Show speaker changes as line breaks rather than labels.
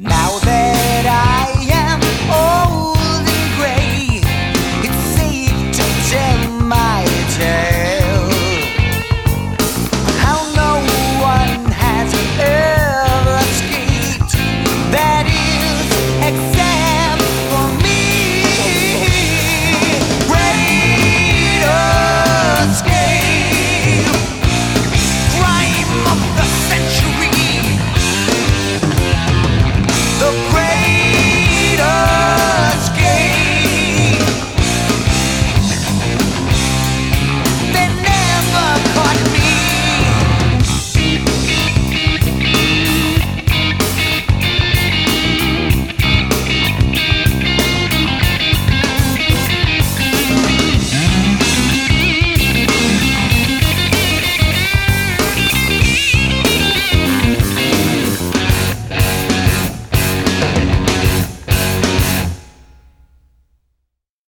Now that